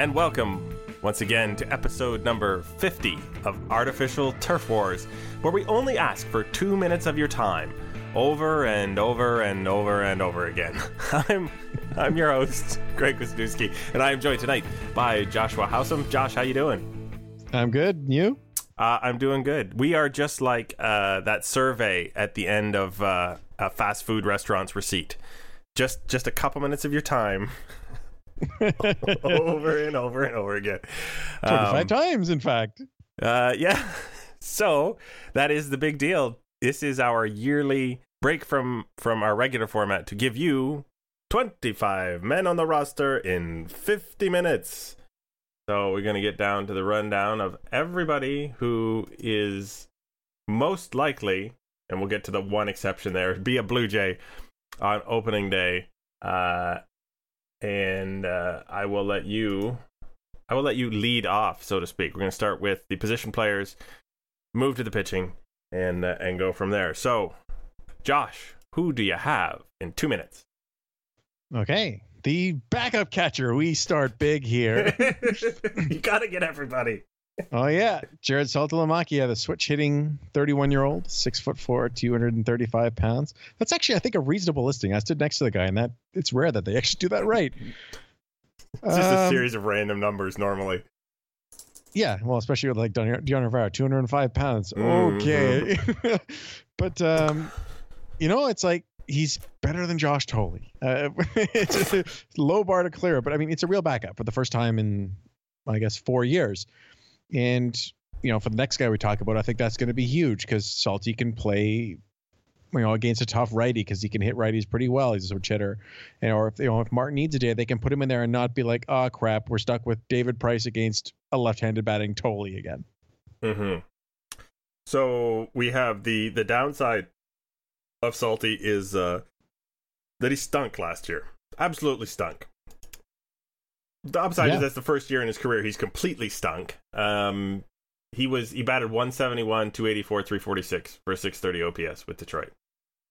and welcome once again to episode number 50 of Artificial Turf Wars, where we only ask for two minutes of your time over and over and over and over again. I'm I'm your host, Greg Wisniewski, and I am joined tonight by Joshua Howsam. Josh, how you doing? I'm good. You? Uh, I'm doing good. We are just like uh, that survey at the end of uh, a fast food restaurant's receipt. Just just a couple minutes of your time. over and over and over again. 25 um, times, in fact. Uh, yeah. So that is the big deal. This is our yearly break from from our regular format to give you 25 men on the roster in 50 minutes. So we're going to get down to the rundown of everybody who is most likely, and we'll get to the one exception there, be a Blue Jay on opening day. Uh, and uh, I will let you, I will let you lead off, so to speak. We're going to start with the position players, move to the pitching, and uh, and go from there. So, Josh, who do you have in two minutes? Okay, the backup catcher. We start big here. you got to get everybody. Oh yeah, Jared Saltalamacchia, the switch hitting 31 year old, six foot four, 235 pounds. That's actually, I think, a reasonable listing. I stood next to the guy, and that it's rare that they actually do that right. It's just um, a series of random numbers normally. Yeah, well, especially with like Dion Rivera, 205 pounds. Okay, mm-hmm. but um, you know, it's like he's better than Josh Thole. Uh, it's a low bar to clear, but I mean, it's a real backup for the first time in, I guess, four years. And you know, for the next guy we talk about, I think that's going to be huge because Salty can play, you know, against a tough righty because he can hit righties pretty well. He's a switch hitter, and or if you know if Martin needs a day, they can put him in there and not be like, oh crap, we're stuck with David Price against a left-handed batting Thole again. Hmm. So we have the the downside of Salty is uh, that he stunk last year. Absolutely stunk. The upside yeah. is that's the first year in his career he's completely stunk. Um, he was he batted 171, 284, 346 for a 630 OPS with Detroit,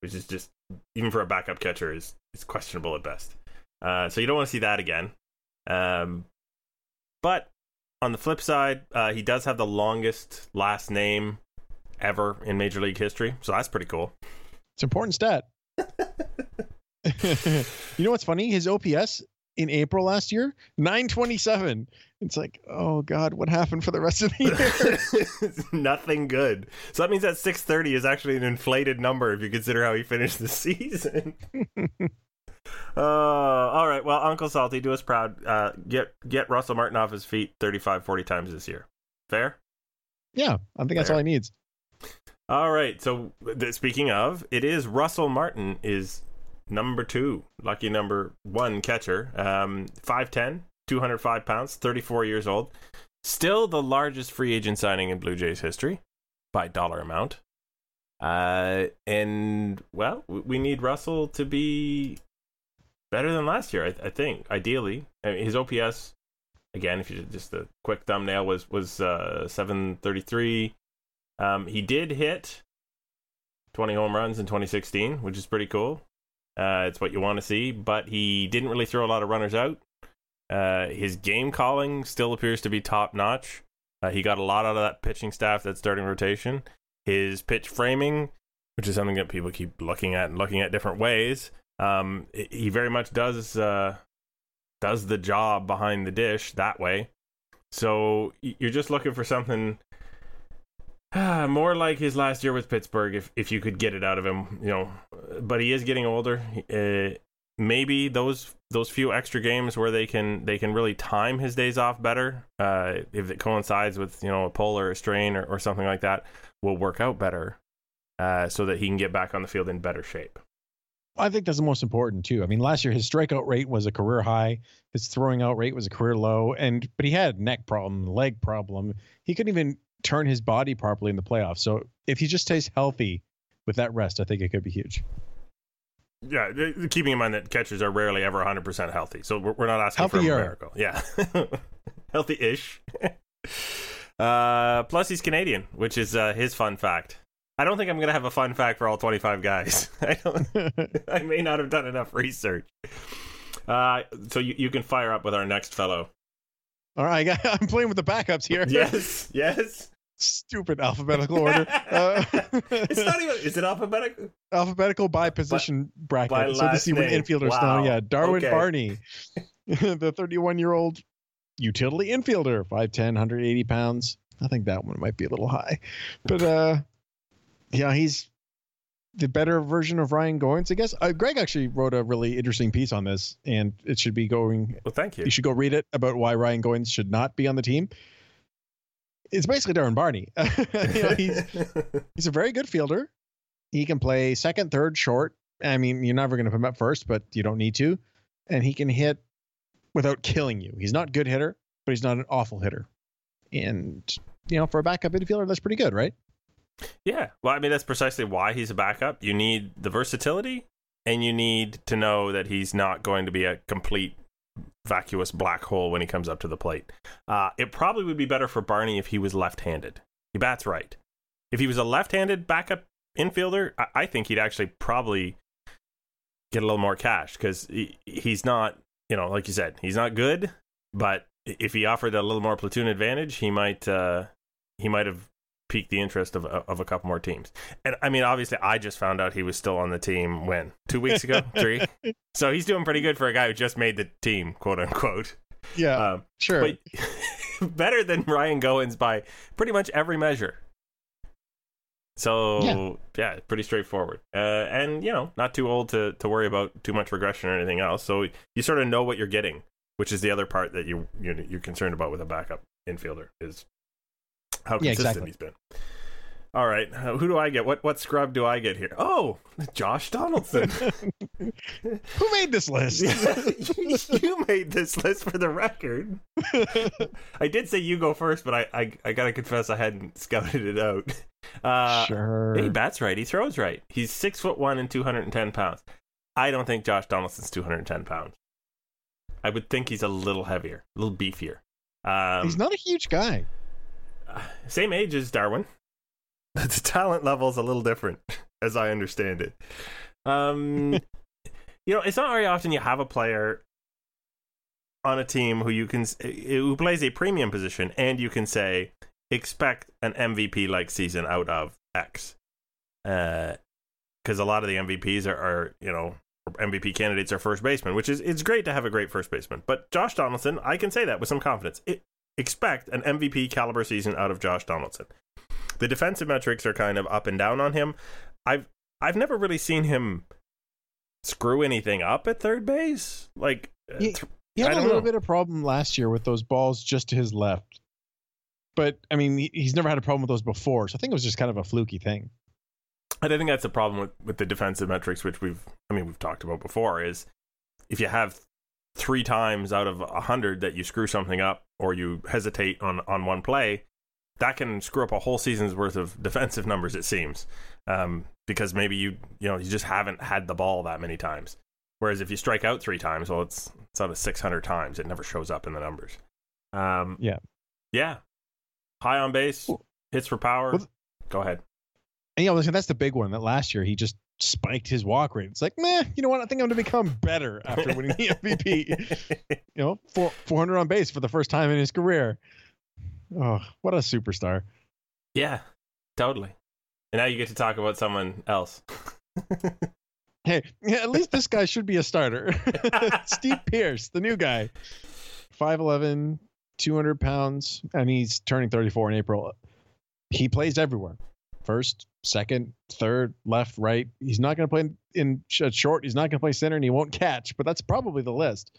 which is just even for a backup catcher is is questionable at best. Uh, so you don't want to see that again. Um, but on the flip side, uh, he does have the longest last name ever in Major League history, so that's pretty cool. It's an important stat. you know what's funny? His OPS in April last year, 927. It's like, oh God, what happened for the rest of the year? Nothing good. So that means that 630 is actually an inflated number if you consider how he finished the season. uh, all right. Well, Uncle Salty, do us proud. Uh, get get Russell Martin off his feet 35, 40 times this year. Fair? Yeah, I think Fair. that's all he needs. All right. So th- speaking of, it is Russell Martin is number two, lucky number one catcher. Um, 5'10, 205 pounds, 34 years old. Still the largest free agent signing in Blue Jays history by dollar amount. Uh, and, well, we need Russell to be better than last year, I, I think, ideally. I mean, his OPS, again, if you just a quick thumbnail, was, was uh, 733. Um, he did hit 20 home runs in 2016, which is pretty cool. Uh, it's what you want to see, but he didn't really throw a lot of runners out. Uh, his game calling still appears to be top notch. Uh, he got a lot out of that pitching staff, that starting rotation. His pitch framing, which is something that people keep looking at and looking at different ways, um, he very much does uh, does the job behind the dish that way. So you're just looking for something more like his last year with Pittsburgh, if if you could get it out of him, you know. But he is getting older. Uh, maybe those those few extra games where they can they can really time his days off better, uh, if it coincides with you know a pull or a strain or, or something like that, will work out better, uh, so that he can get back on the field in better shape. I think that's the most important too. I mean, last year his strikeout rate was a career high, his throwing out rate was a career low, and but he had neck problem, leg problem. He couldn't even turn his body properly in the playoffs. So if he just stays healthy with that rest, I think it could be huge. Yeah, keeping in mind that catchers are rarely ever 100% healthy. So we're not asking Healthier. for a miracle. Yeah. healthy ish. uh, plus, he's Canadian, which is uh, his fun fact. I don't think I'm going to have a fun fact for all 25 guys. I don't. I may not have done enough research. Uh, so you, you can fire up with our next fellow All right, I got, I'm playing with the backups here. Yes, yes. Stupid alphabetical order. Uh, It's not even. Is it alphabetical? alphabetical by position bracket. by so to see what infielders Wow. know. Yeah, Darwin Okay. Barney, the 31 year old utility infielder, 5'10, 180 pounds. I think that one might be a little high, but uh, yeah, he's the better version of Ryan Goins, I guess. Uh, Greg actually wrote a really interesting piece on this, and it should be going Well, thank you. you should go read it about why Ryan Goins should not be on the team. It's basically Darwin Barney. You know, he's he's a very good fielder. He can play second, third, short. I mean, you're never going to put him at first, but you don't need to. And he can hit without killing you. He's not a good hitter, but he's not an awful hitter. And you know, for a backup infielder, that's pretty good, right? Yeah. Well, I mean, that's precisely why he's a backup. You need the versatility, and you need to know that he's not going to be a complete vacuous black hole when he comes up to the plate. Uh, it probably would be better for Barney if he was left handed. He bats right. If he was a left handed backup infielder, I, I think he'd actually probably get a little more cash because he, he's not, you know, like you said, he's not good, but if he offered a little more platoon advantage, he might. Uh, he might have piqued the interest of of a couple more teams. And I mean, obviously, I just found out he was still on the team when two weeks ago, three. So he's doing pretty good for a guy who just made the team, quote unquote. Yeah, Um, sure. but better than Ryan Goins by pretty much every measure. So Yeah. yeah, pretty straightforward, uh, and you know, not too old to to worry about too much regression or anything else. So you sort of know what you're getting, which is the other part that you you're, you're concerned about with a backup infielder is how Yeah, consistent exactly. he's been. All right, uh, who do I get? What what scrub do I get here? Oh, Josh Donaldson. Who made this list? you made this list for the record. I did say you go first, but I, I, I gotta confess I hadn't scouted it out. Uh, sure. He bats right. He throws right. He's six foot one and two hundred and ten pounds. I don't think Josh Donaldson's two hundred and ten pounds. I would think he's a little heavier, a little beefier. Um, He's not a huge guy. same age as Darwin. The talent level's a little different, as I understand it. Um, you know, it's not very often you have a player on a team who you can eh, eh, who plays a premium position, and you can say expect an MVP like season out of X, uh, because a lot of the MVPs are, are you know MVP candidates are first baseman, which is it's great to have a great first baseman. But Josh Donaldson, I can say that with some confidence. It, expect an MVP caliber season out of Josh Donaldson. The defensive metrics are kind of up and down on him. I've I've never really seen him screw anything up at third base. Like uh, th- He had a little know. bit of problem last year with those balls just to his left. But I mean, he, he's never had a problem with those before, so I think it was just kind of a fluky thing. I think that's the problem with, with the defensive metrics, which we've I mean we've talked about before, is if you have three times out of a hundred that you screw something up or you hesitate on on one play, that can screw up a whole season's worth of defensive numbers. It seems um, because maybe you you know you just haven't had the ball that many times. Whereas if you strike out three times, well, it's it's out of six hundred times. It never shows up in the numbers. Um, Yeah. yeah, high on base, hits for power. Go ahead. And yeah, listen, that's the big one. That last year he just spiked his walk rate. It's like, man, you know what? I think I'm going to become better after winning the MVP. You know, four, 400 on base for the first time in his career. Oh, what a superstar! Yeah, totally. And now you get to talk about someone else. Hey, yeah, at least this guy should be a starter. Steve Pearce, the new guy, 5'11, 200 pounds, and he's turning 34 in April. He plays everywhere first, second, third, left, right. He's not going to play in, in short. He's not going to play center, and he won't catch, but that's probably the list.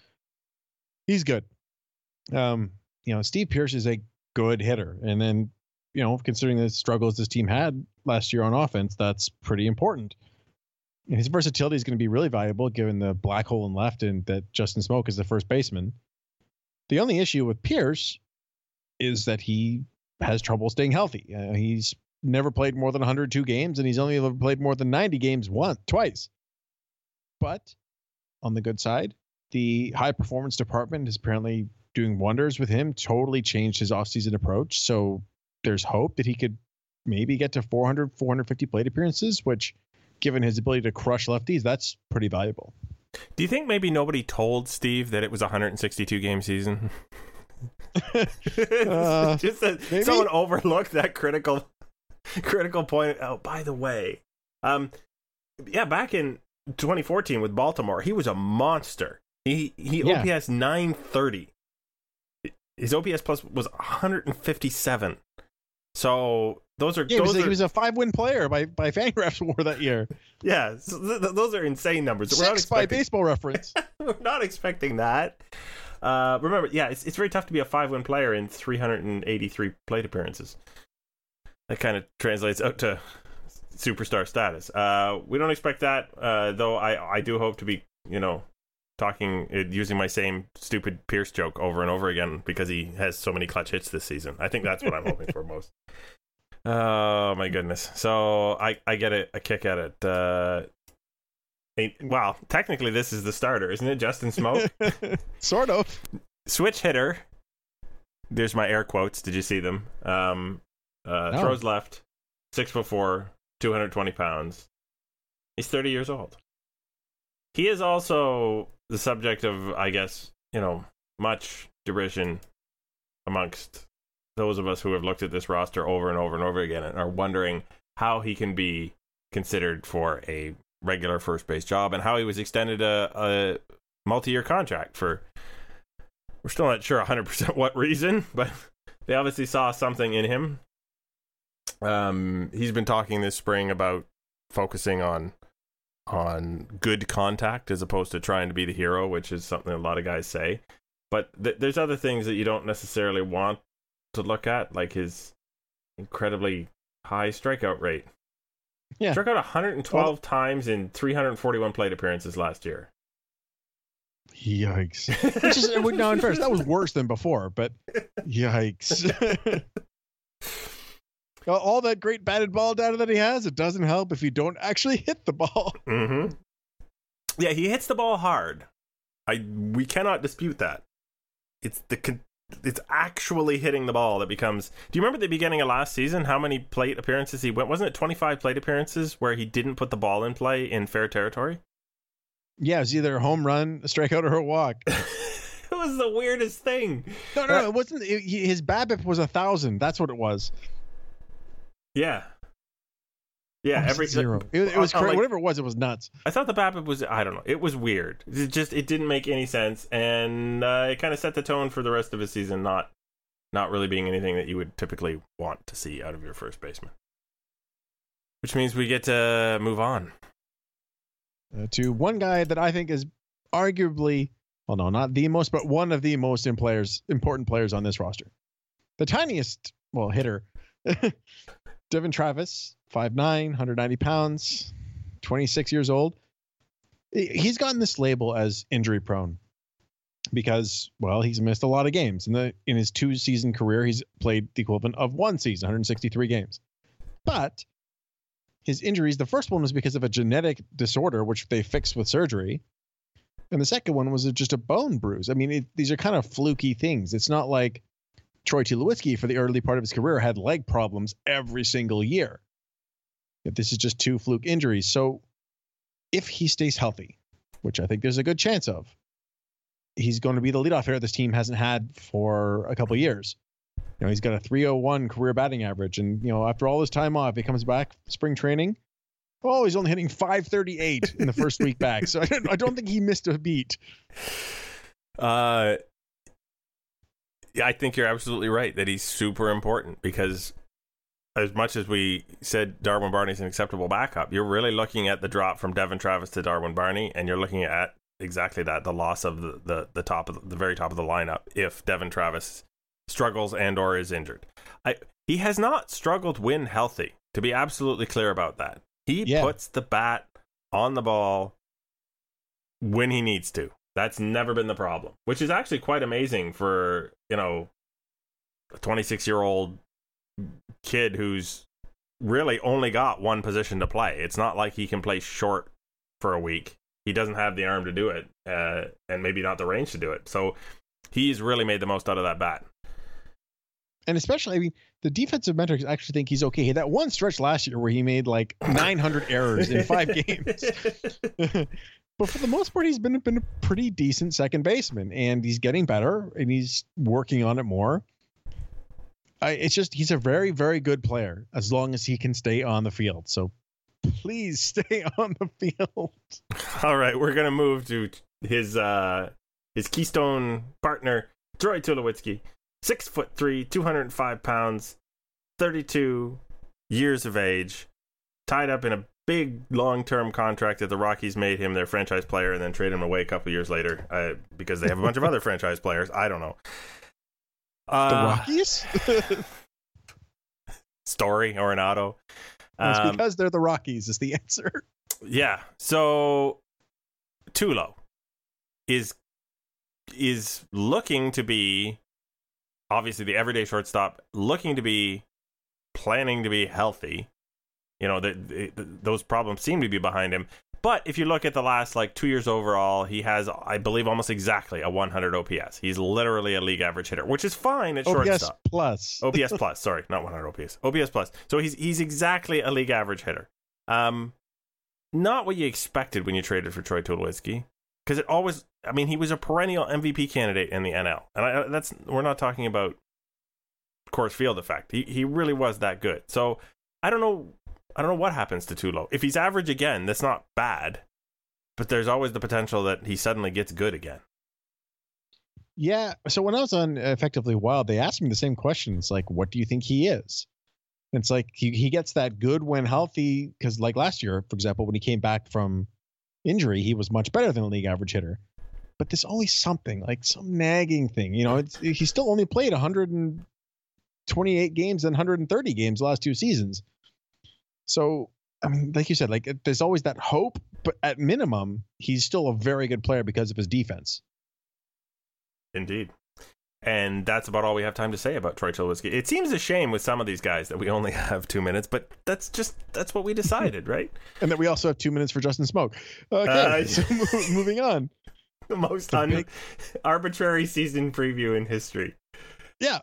He's good. Um, you know, Steve Pearce is a good hitter. And then, you know, considering the struggles this team had last year on offense, that's pretty important. And his versatility is going to be really valuable given the black hole in left and that Justin Smoak is the first baseman. The only issue with Pearce is that he has trouble staying healthy. Uh, he's never played more than 102 games, and he's only ever played more than 90 games once, twice. But on the good side, the high performance department is apparently doing wonders with him. Totally changed his offseason approach. So there's hope that he could maybe get to 400, 450 plate appearances, which, given his ability to crush lefties, that's pretty valuable. Do you think maybe nobody told Steve that it was a 162 game season? Uh, just that someone overlooked that critical critical point. Oh, by the way, um, yeah, back in 2014 with Baltimore, he was a monster. He he Yeah. OPS 930. His OPS plus was 157. So those are Yeah, he was, those a, are he was a five win player by by Fangraphs War that year. yeah. So th- th- those are insane numbers. We're Six by baseball reference. we're not expecting that. Uh, remember, yeah, it's it's very tough to be a five win player in 383 plate appearances. That kind of translates out to superstar status. Uh, we don't expect that, uh, though. I I do hope to be, you know, talking uh, using my same stupid Pearce joke over and over again because he has so many clutch hits this season. I think that's what I'm hoping for most. Oh my goodness! So I I get a, a kick at it. Uh, well, technically, this is the starter, isn't it? Justin Smoak, sort of. switch hitter. There's my air quotes. Did you see them? Um, uh, No. Throws left, six foot four, 220 pounds. He's 30 years old. He is also the subject of, I guess, you know, much derision amongst those of us who have looked at this roster over and over and over again and are wondering how he can be considered for a regular first base job and how he was extended a, a multi-year contract for we're still not sure 100% what reason but they obviously saw something in him um he's been talking this spring about focusing on on good contact as opposed to trying to be the hero which is something a lot of guys say but th- there's other things that you don't necessarily want to look at like his incredibly high strikeout rate Yeah. struck out 112 times in 341 plate appearances last year Yikes. Which is well, now in fairness, that was worse than before, but yikes. All- All that great batted ball data that he has, it doesn't help if you don't actually hit the ball. Mm-hmm. Yeah, he hits the ball hard. I we cannot dispute that. It's the it's actually hitting the ball that becomes. Do you remember the beginning of last season how many plate appearances he went? Wasn't it twenty five plate appearances where he didn't put the ball in play in fair territory? Yeah, it was either a home run, a strikeout, or a walk. it was the weirdest thing. No, no, no it wasn't. It, his BABIP was a thousand. That's what it was. Yeah. Yeah, Or every zero. It, it was cra- like- whatever it was. It was nuts. I thought the BABIP was I don't know. It was weird. It just it didn't make any sense, and uh, it kind of set the tone for the rest of his season. Not not really being anything that you would typically want to see out of your first baseman. Which means we get to move on. Uh, to one guy that I think is arguably, well, no, not the most, but one of the most in players, important players on this roster. The tiniest, well, hitter, Devon Travis, 5'9, 190 pounds, 26 years old. He's gotten this label as injury prone because, well, he's missed a lot of games. In the in his two season career, he's played the equivalent of one season, 163 games. But his injuries, the first one was because of a genetic disorder, which they fixed with surgery. And the second one was just a bone bruise. I mean, it, these are kind of fluky things. It's not like Troy Tulowitzki for the early part of his career had leg problems every single year. If this is just two fluke injuries. So if he stays healthy, which I think there's a good chance of, he's going to be the leadoff hitter this team hasn't had for a couple years. You know, he's got a 301 career batting average. And, you know, after all his time off, he comes back spring training. Oh, he's only hitting 538 in the first week back. So I don't, I don't think he missed a beat. Uh, I think you're absolutely right that he's super important because as much as we said Darwin Barney's an acceptable backup, you're really looking at the drop from Devon Travis to Darwin Barney, and you're looking at exactly that the loss of the, the, the top of the, the very top of the lineup if Devon Travis struggles and or is injured. I he has not struggled when healthy. To be absolutely clear about that, he Yeah. puts the bat on the ball when he needs to. That's never been the problem, which is actually quite amazing for you know a 26 year old kid who's really only got one position to play. It's not like he can play short for a week. He doesn't have the arm to do it, uh, and maybe not the range to do it. So he's really made the most out of that bat. And especially, I mean, the defensive metrics actually think he's okay. That one stretch last year where he made like 900 errors in five games. but for the most part, he's been been a pretty decent second baseman, and he's getting better, and he's working on it more. I, it's just he's a very very good player as long as he can stay on the field. So please stay on the field. All right, we're gonna move to his uh his keystone partner Troy Tulowitzki, six foot three, two hundred and five pounds, thirty two years of age, tied up in a big long term contract that the Rockies made him their franchise player and then trade him away a couple years later uh, because they have a bunch of other franchise players. I don't know. Uh, the Rockies? Story Arenado. It's um, it's because they're the Rockies, is the answer. Yeah. So Tulo is is looking to be obviously the everyday shortstop, looking to be planning to be healthy. You know, the, the, the, those problems seem to be behind him. But if you look at the last like two years overall, he has, I believe, almost exactly a 100 OPS. He's literally a league average hitter, which is fine at OPS shortstop. plus. OPS plus. Sorry, not 100 OPS. OPS plus. So he's he's exactly a league average hitter. Um, not what you expected when you traded for Troy Tulowitzki, because it always. I mean, he was a perennial MVP candidate in the NL, and I, that's we're not talking about Coors Field effect. He he really was that good. So I don't know I don't know what happens to Tulo. If he's average again, that's not bad, but there's always the potential that he suddenly gets good again. Yeah. So when I was on uh, Effectively Wild, they asked me the same questions like, what do you think he is? It's like he, he gets that good when healthy because, like last year, for example, when he came back from injury, he was much better than a league average hitter. But there's always something like some nagging thing. You know, it's, he still only played 128 games and 130 games last two seasons. So, I mean, like you said, like there's always that hope, but at minimum, he's still a very good player because of his defense. Indeed. And that's about all we have time to say about Troy Tulowitzki. It seems a shame with some of these guys that we only have two minutes, but that's just that's what we decided, right? and that we also have two minutes for Justin Smoak. Okay, uh, so moving on. The most un- arbitrary season preview in history. Yeah.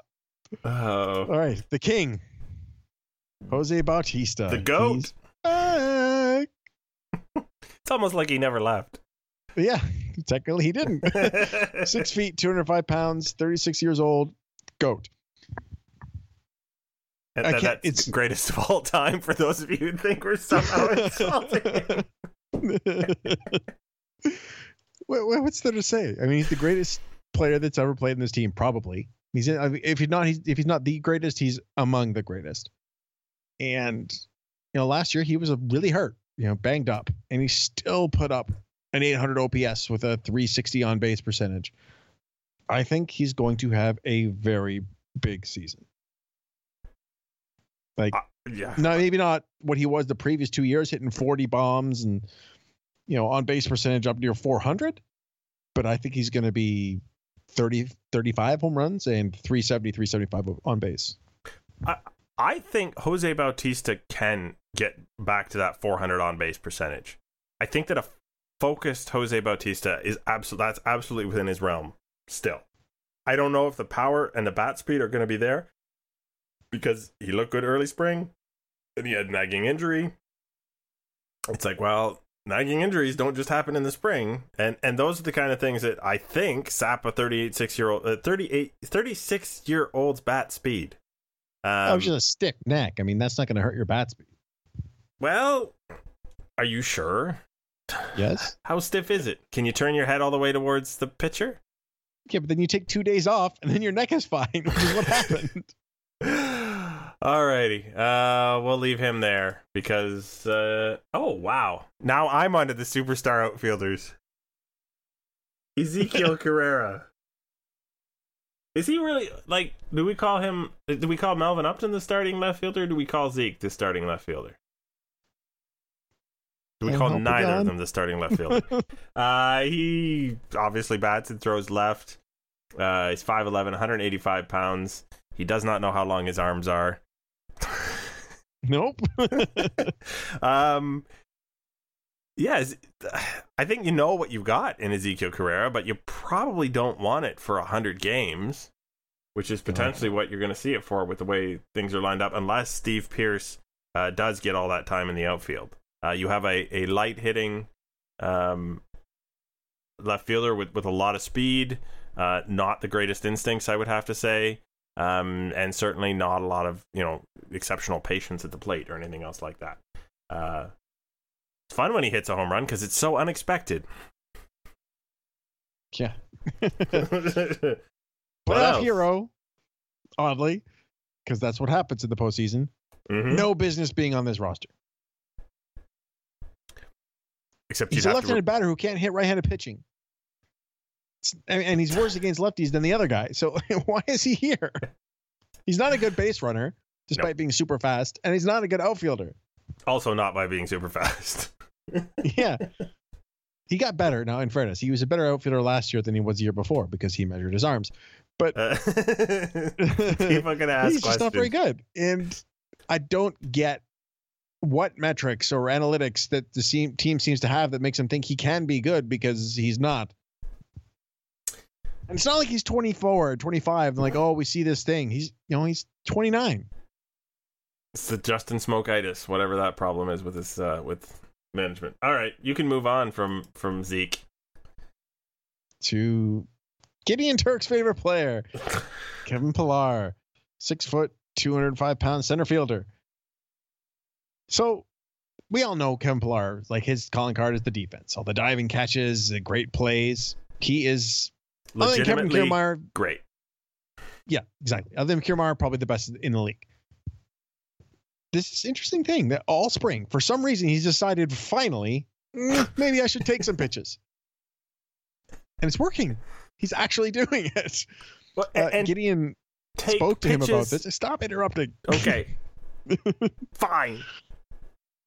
Oh. All right, the king, Jose Bautista. The GOAT. it's almost like he never left. Yeah, technically he didn't. Six feet, 205 pounds, 36 years old. GOAT. And, and that's it's greatest of all time for those of you who think we're somehow insulting. Him. What's there to say? I mean, he's the greatest player that's ever played in this team, probably. He's in, if he's not he's, if he's not the greatest, he's among the greatest. And you know, last year he was really hurt, you know, banged up, and he still put up an 800 OPS with a 360 on base percentage. I think he's going to have a very big season. Like, uh, yeah, no, maybe not what he was the previous two years, hitting 40 bombs and you know on base percentage up near 400. But I think he's going to be 30, 35 home runs and 370, 375 on base. I, I think Jose Bautista can get back to that 400 on base percentage. I think that a focused Jose Bautista is absolutely that's absolutely within his realm still. I don't know if the power and the bat speed are going to be there because he looked good early spring and he had nagging injury. It's like, well, nagging injuries don't just happen in the spring and and those are the kind of things that I think sap a 38 6 year old uh, 38 36 year old's bat speed um, oh, just a stick neck. I mean, that's not going to hurt your bat speed. Well, are you sure? Yes. How stiff is it? Can you turn your head all the way towards the pitcher? Yeah, but then you take two days off, and then your neck is fine, which is what happened. Alrighty, uh, we'll leave him there because. Uh, oh wow! Now I'm onto the superstar outfielders. Ezekiel Carrera. Is he really like? Do we call him? Do we call Melvin Upton the starting left fielder? do we call Zeke the starting left fielder? We call neither of them the starting left fielder? uh, he obviously bats and throws left. Uh, he's 5'11", 185 pounds. He does not know how long his arms are. nope. um, yeah, I think you know what you've got in Ezekiel Carrera, but you probably don't want it for 100 games. which is potentially what you're going to see it for with the way things are lined up, unless Steve Pearce uh, does get all that time in the outfield. Uh, you have a, a light hitting um, left fielder with, with a lot of speed, uh, not the greatest instincts, I would have to say, um, and certainly not a lot of you know exceptional patience at the plate or anything else like that. Uh, it's fun when he hits a home run because it's so unexpected. Yeah. Playoff else? hero, oddly, because that's what happens in the postseason. Mhm. No business being on this roster. Except He's a left-handed batter who can't hit right-handed pitching, and, and he's worse against lefties than the other guy. So why is he here? He's not a good base runner, despite being super fast, and he's not a good outfielder. also, not by being super fast. Yeah. He got better now, in fairness. He was a better outfielder last year than he was the year before because he measured his arms. Uh, people can ask He's just not very good. And I don't get what metrics or analytics that the team, seems to have that makes him think he can be good because he's not. And it's not like he's 24 or 25 and like, oh, we see this thing. He's, you know, he's 29. It's the Justin Smokeitis, whatever that problem is with his uh, with management. All right, you can move on from from Zeke. To Gideon Turk's favorite player, Kevin Pillar, six foot, 205 pound center fielder. So we all know Kevin Pillar, like his calling card is the defense, all the diving catches, the great plays. He is, other than Kevin Legitimately Kiermaier, great. yeah, exactly. Other than Kiermaier, probably the best in the league. This is interesting thing that all spring, for some reason, he's decided finally, "Mm, maybe I should take some pitches. And it's working. He's actually doing it. Well, Uh, and, and Gideon spoke to him about this. Stop interrupting. Okay, fine.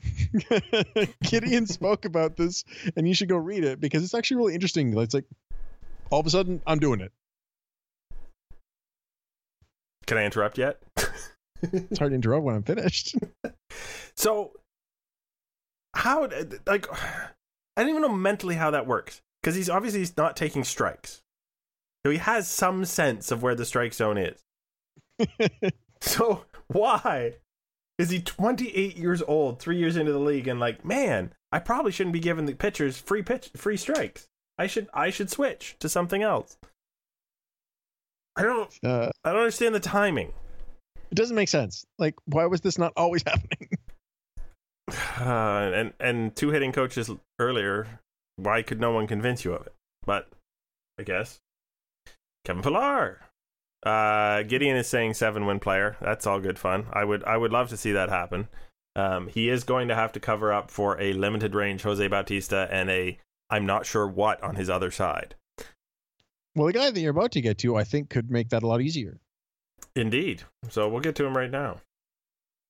Gideon spoke about this, and you should go read it because it's actually really interesting. It's like all of a sudden, I'm doing it. Can I interrupt yet? It's hard to interrupt when I'm finished. So, how like I don't even know mentally how that works because he's obviously he's not taking strikes, so he has some sense of where the strike zone is. So why is he 28 years old, three years into the league, and like, man, I probably shouldn't be giving the pitchers free pitch, free strikes. I should, I should switch to something else. I don't, Uh, I don't understand the timing. it doesn't make sense. Like, why was this not always happening? Uh, and and two hitting coaches earlier. Why could no one convince you of it? But I guess Kevin Pillar. Uh, Gideon is saying seven win player. That's all good fun. I would I would love to see that happen. Um, he is going to have to cover up for a limited range Jose Bautista and a I'm not sure what on his other side. Well, the guy that you're about to get to, I think, could make that a lot easier. Indeed. So we'll get to him right now.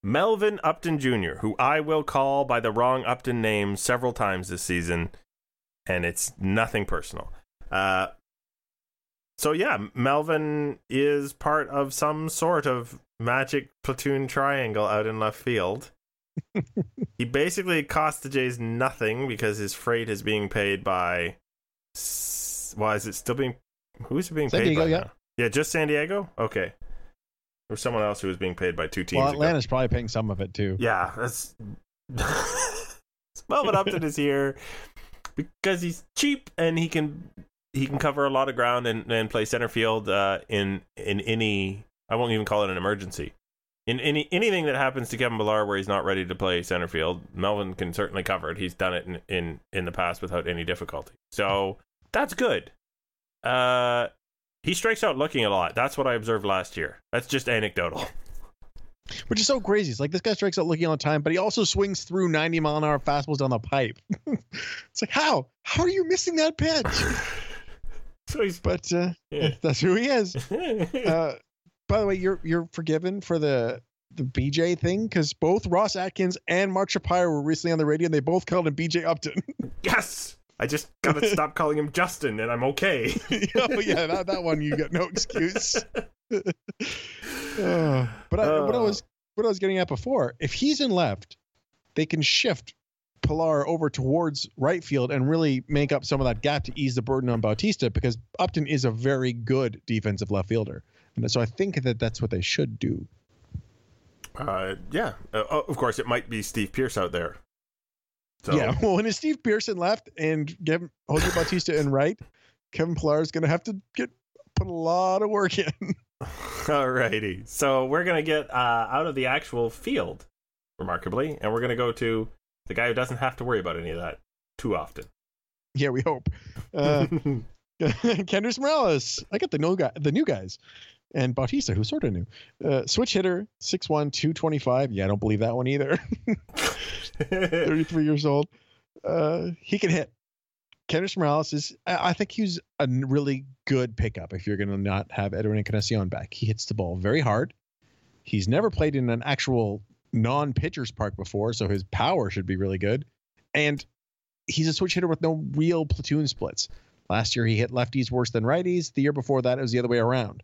Melvin Upton Jr., who I will call by the wrong Upton name several times this season, and it's nothing personal. Uh, so yeah, Melvin is part of some sort of magic platoon triangle out in left field. he basically cost the Jays nothing because his freight is being paid by. Why is it still being? Who's it being San paid Diego, by yeah. now? Yeah, just San Diego. Okay, or someone else who was being paid by two teams. Well, ago. Atlanta's probably paying some of it too. Yeah, that's Melvin Upton is here because he's cheap and he can he can cover a lot of ground and, and play center field uh, in in any I won't even call it an emergency. In any anything that happens to Kevin Millar where he's not ready to play center field, Melvin can certainly cover it. He's done it in in, in the past without any difficulty. So that's good. Uh he strikes out looking a lot. That's what I observed last year. That's just anecdotal. Which is so crazy. It's like this guy strikes out looking all the time, but he also swings through 90 mile an hour fastballs down the pipe. it's like, how? How are you missing that pitch? so he's But uh, Yeah. that's who he is. Uh, by the way, you're you're forgiven for the the BJ thing because both Ross Atkins and Mark Shapiro were recently on the radio and they both called him BJ Upton. Yes. I just gotta stop calling him Justin, and I'm okay. oh yeah, that, that one you got no excuse. Uh, but I, what I Uh. was what I was getting at before, if he's in left, they can shift Pillar over towards right field and really make up some of that gap to ease the burden on Bautista because Upton is a very good defensive left fielder. And so I think that that's what they should do. Uh, yeah. Uh, of course, it might be Steve Pearce out there. So, Yeah, well, when Steve Pearson left and Kevin Jose Bautista in right, Kevin Pillar is going to have to get put a lot of work in. Alrighty. So we're gonna get uh, out of the actual field, remarkably, and we're gonna go to the guy who doesn't have to worry about any of that too often. yeah, we hope. Uh, Kendrys Morales. I got the new guy, the new guys, and Bautista, who's sort of new. Uh, switch hitter, 6'1", 225. Yeah, I don't believe that one either. 33 years old. Uh, he can hit. Kendrys Morales is, I I think he's a really good pickup if you're going to not have Edwin Encarnacion back. He hits the ball very hard. He's never played in an actual non pitcher's park before, so his power should be really good. And he's a switch hitter with no real platoon splits. Last year he hit lefties worse than righties. The year before that it was the other way around.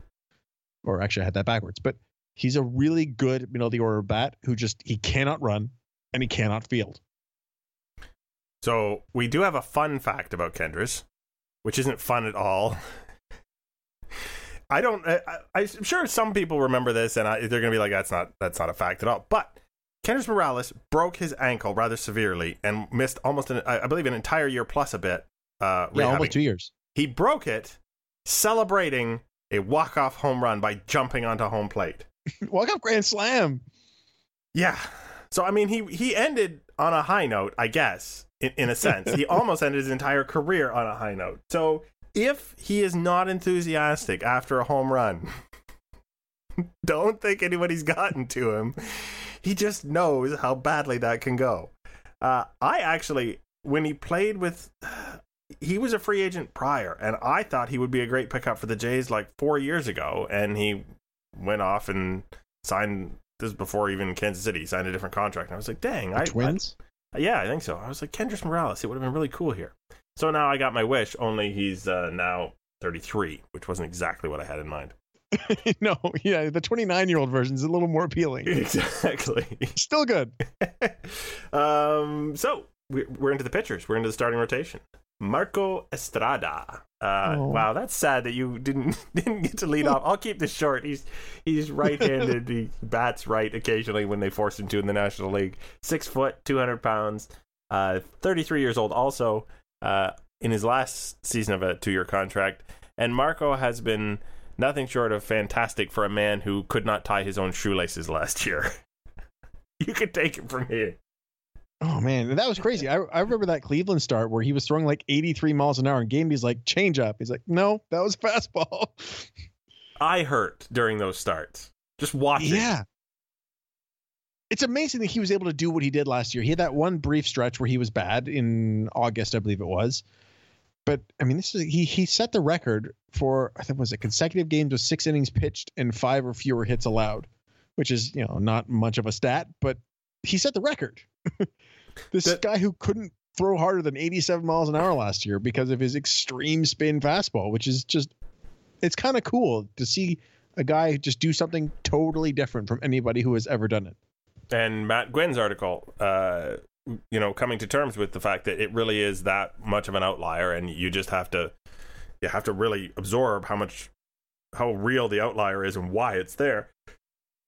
Or actually I had that backwards. But he's a really good middle of the order bat who just he cannot run and he cannot field. so we do have a fun fact about Kendrys, which isn't fun at all. I don't. I, I- I'm sure some people remember this, and I, they're going to be like, "That's not. That's not a fact at all." But Kendrys Morales broke his ankle rather severely and missed almost, an, I believe, an entire year plus a bit. Uh, Yeah, rehabbing. almost two years. He broke it celebrating a walk-off home run by jumping onto home plate. Walk up grand slam. Yeah. So I mean, he he ended on a high note, I guess, in, in a sense. he almost ended his entire career on a high note. So if he is not enthusiastic after a home run, don't think anybody's gotten to him. He just knows how badly that can go. Uh, I actually, when he played with, he was a free agent prior, and I thought he would be a great pickup for the Jays like four years ago, and he went off and signed. This is before even Kansas City signed a different contract. And I was like, dang, The I, twins. I- yeah, I think so. I was like, Kendrick Morales, it would have been really cool here. So now I got my wish. Only he's uh, now 33, which wasn't exactly what I had in mind. no, yeah, the 29 year old version is a little more appealing. exactly. Still good. um, so we're, we're into the pitchers. We're into the starting rotation. Marco Estrada. Uh, Oh. Wow, that's sad that you didn't didn't get to lead off. I'll keep this short. He's he's right-handed. he bats right occasionally when they force him to in the National League. Six foot, two hundred pounds. Uh, Thirty-three years old. Also, uh, in his last season of a two-year contract, and Marco has been nothing short of fantastic for a man who could not tie his own shoelaces last year. you could take it from here. Oh man, that was crazy. I, I remember that Cleveland start where he was throwing like 83 miles an hour and game. He's like, change up. He's like, no, that was fastball. I hurt during those starts. Just watching. Yeah. It's amazing that he was able to do what he did last year. He had that one brief stretch where he was bad in August, I believe it was. But I mean, this is he he set the record for I think was it consecutive games with six innings pitched and five or fewer hits allowed, which is you know not much of a stat, but he set the record. this That- guy who couldn't throw harder than 87 miles an hour last year because of his extreme spin fastball, which is just it's kind of cool to see a guy just do something totally different from anybody who has ever done it. And Matt Gwynn's article, uh, you know, coming to terms with the fact that it really is that much of an outlier, and you just have to, you have to really absorb how much, how real the outlier is and why it's there,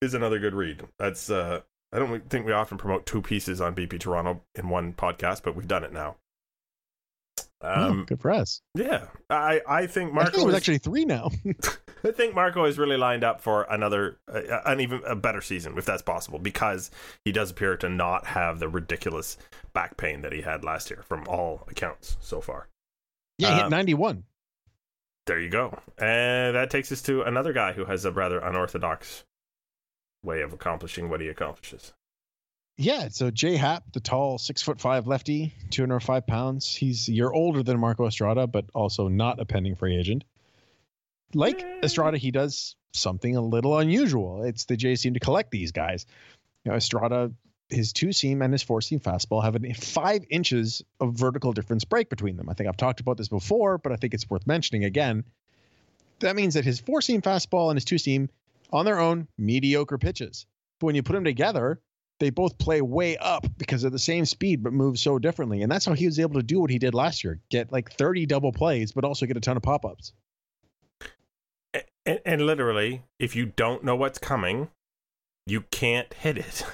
is another good read. That's, uh, I don't think we often promote two pieces on BP Toronto in one podcast, but we've done it now. Oh, Um, good for us. yeah, I, I think I Marco think it was is- actually three now. I think Marco is really lined up for another, uh, an even a better season, if that's possible, because he does appear to not have the ridiculous back pain that he had last year, from all accounts so far. yeah, he hit Um, 91. There you go, and that takes us to another guy who has a rather unorthodox way of accomplishing what he accomplishes. Yeah, so Jay Happ, the tall six foot five lefty, 205 pounds. He's a year older than Marco Estrada, but also not a pending free agent. Like. Estrada, he does something a little unusual. It's the Jays seem to collect these guys. You know, Estrada, his two seam and his four seam fastball have a five inches of vertical difference break between them. I think I've talked about this before, but I think it's worth mentioning again. That means that his four seam fastball and his two seam, on their own, mediocre pitches. But when you put them together, they both play way up because of the same speed but move so differently. And that's how he was able to do what he did last year get like 30 double plays, but also get a ton of pop ups. And, and literally, if you don't know what's coming, you can't hit it.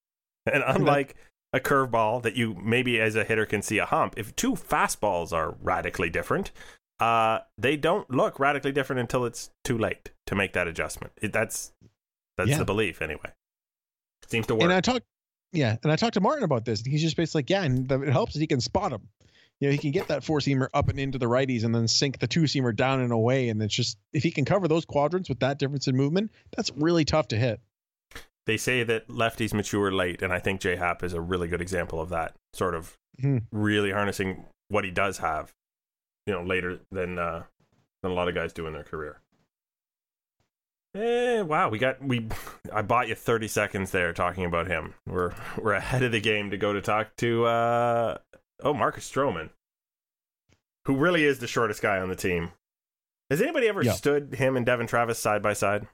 and unlike a curveball that you maybe as a hitter can see a hump, if two fastballs are radically different, uh, they don't look radically different until it's too late to make that adjustment. It, that's that's Yeah. the belief anyway. Seems to work. And I talked, yeah, and I talked to Martin about this. And he's just basically like, yeah, and the, it helps that he can spot them. You know, he can get that four seamer up and into the righties, and then sink the two seamer down and away. And it's just if he can cover those quadrants with that difference in movement, that's really tough to hit. they say that lefties mature late, and I think J Happ is a really good example of that. Sort of Hmm. really harnessing what he does have, you know, later than uh, than a lot of guys do in their career. Eh, wow, we got we. I bought you thirty seconds there talking about him. We're we're ahead of the game to go to talk to uh oh Marcus Stroman, who really is the shortest guy on the team. Has anybody ever Yeah. stood him and Devon Travis side by side?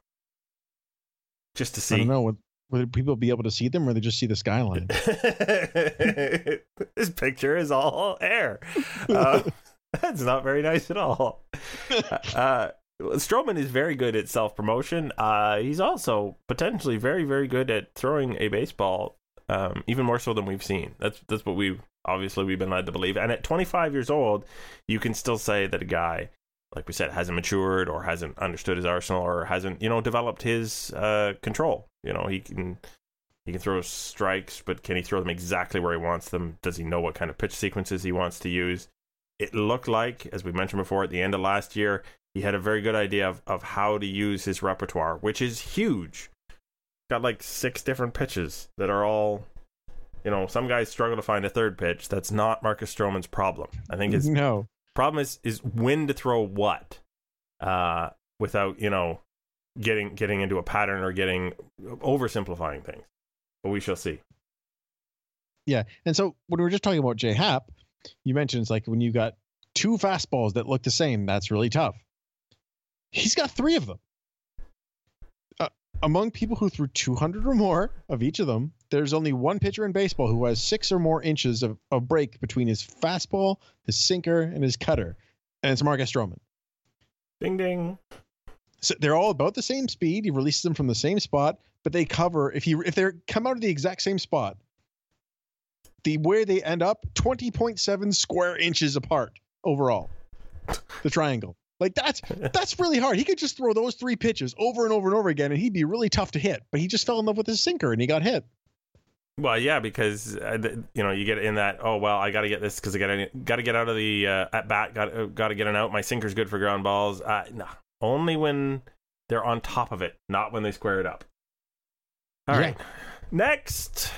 Just to see. I don't know. Would, would people be able to see them, or they just see the skyline? this picture is all air. Uh, that's not very nice at all. Uh, Stroman is very good at self promotion. Uh, he's also potentially very, very good at throwing a baseball, um, even more so than we've seen. That's that's what we obviously we've been led to believe. And at 25 years old, you can still say that a guy, like we said, hasn't matured or hasn't understood his arsenal or hasn't you know developed his uh, control. You know he can he can throw strikes, but can he throw them exactly where he wants them? Does he know what kind of pitch sequences he wants to use? It looked like, as we mentioned before, at the end of last year, he had a very good idea of, of how to use his repertoire, which is huge. Got like six different pitches that are all, you know, some guys struggle to find a third pitch. That's not Marcus Stroman's problem. I think his no. problem is is when to throw what, uh, without you know, getting getting into a pattern or getting oversimplifying things. But we shall see. Yeah. And so when we were just talking about J Happ, you mentioned it's like when you got two fastballs that look the same, that's really tough. He's got three of them. Among people who threw 200 or more of each of them, there's only one pitcher in baseball who has six or more inches of, of break between his fastball, his sinker, and his cutter. And it's Marcus Stroman. Ding ding. So they're all about the same speed. He releases them from the same spot, but they cover if he if they come out of the exact same spot, the where they end up 20.7 square inches apart overall. The triangle. Like that's that's really hard. He could just throw those three pitches over and over and over again, and he'd be really tough to hit. But he just fell in love with his sinker, and he got hit. Well, yeah, because uh, you know you get in that. Oh well, I got to get this because I got to got to get out of the uh, at bat. Got uh, got to get an out. My sinker's good for ground balls. Uh, no, only when they're on top of it, not when they square it up. All Yeah. right, next.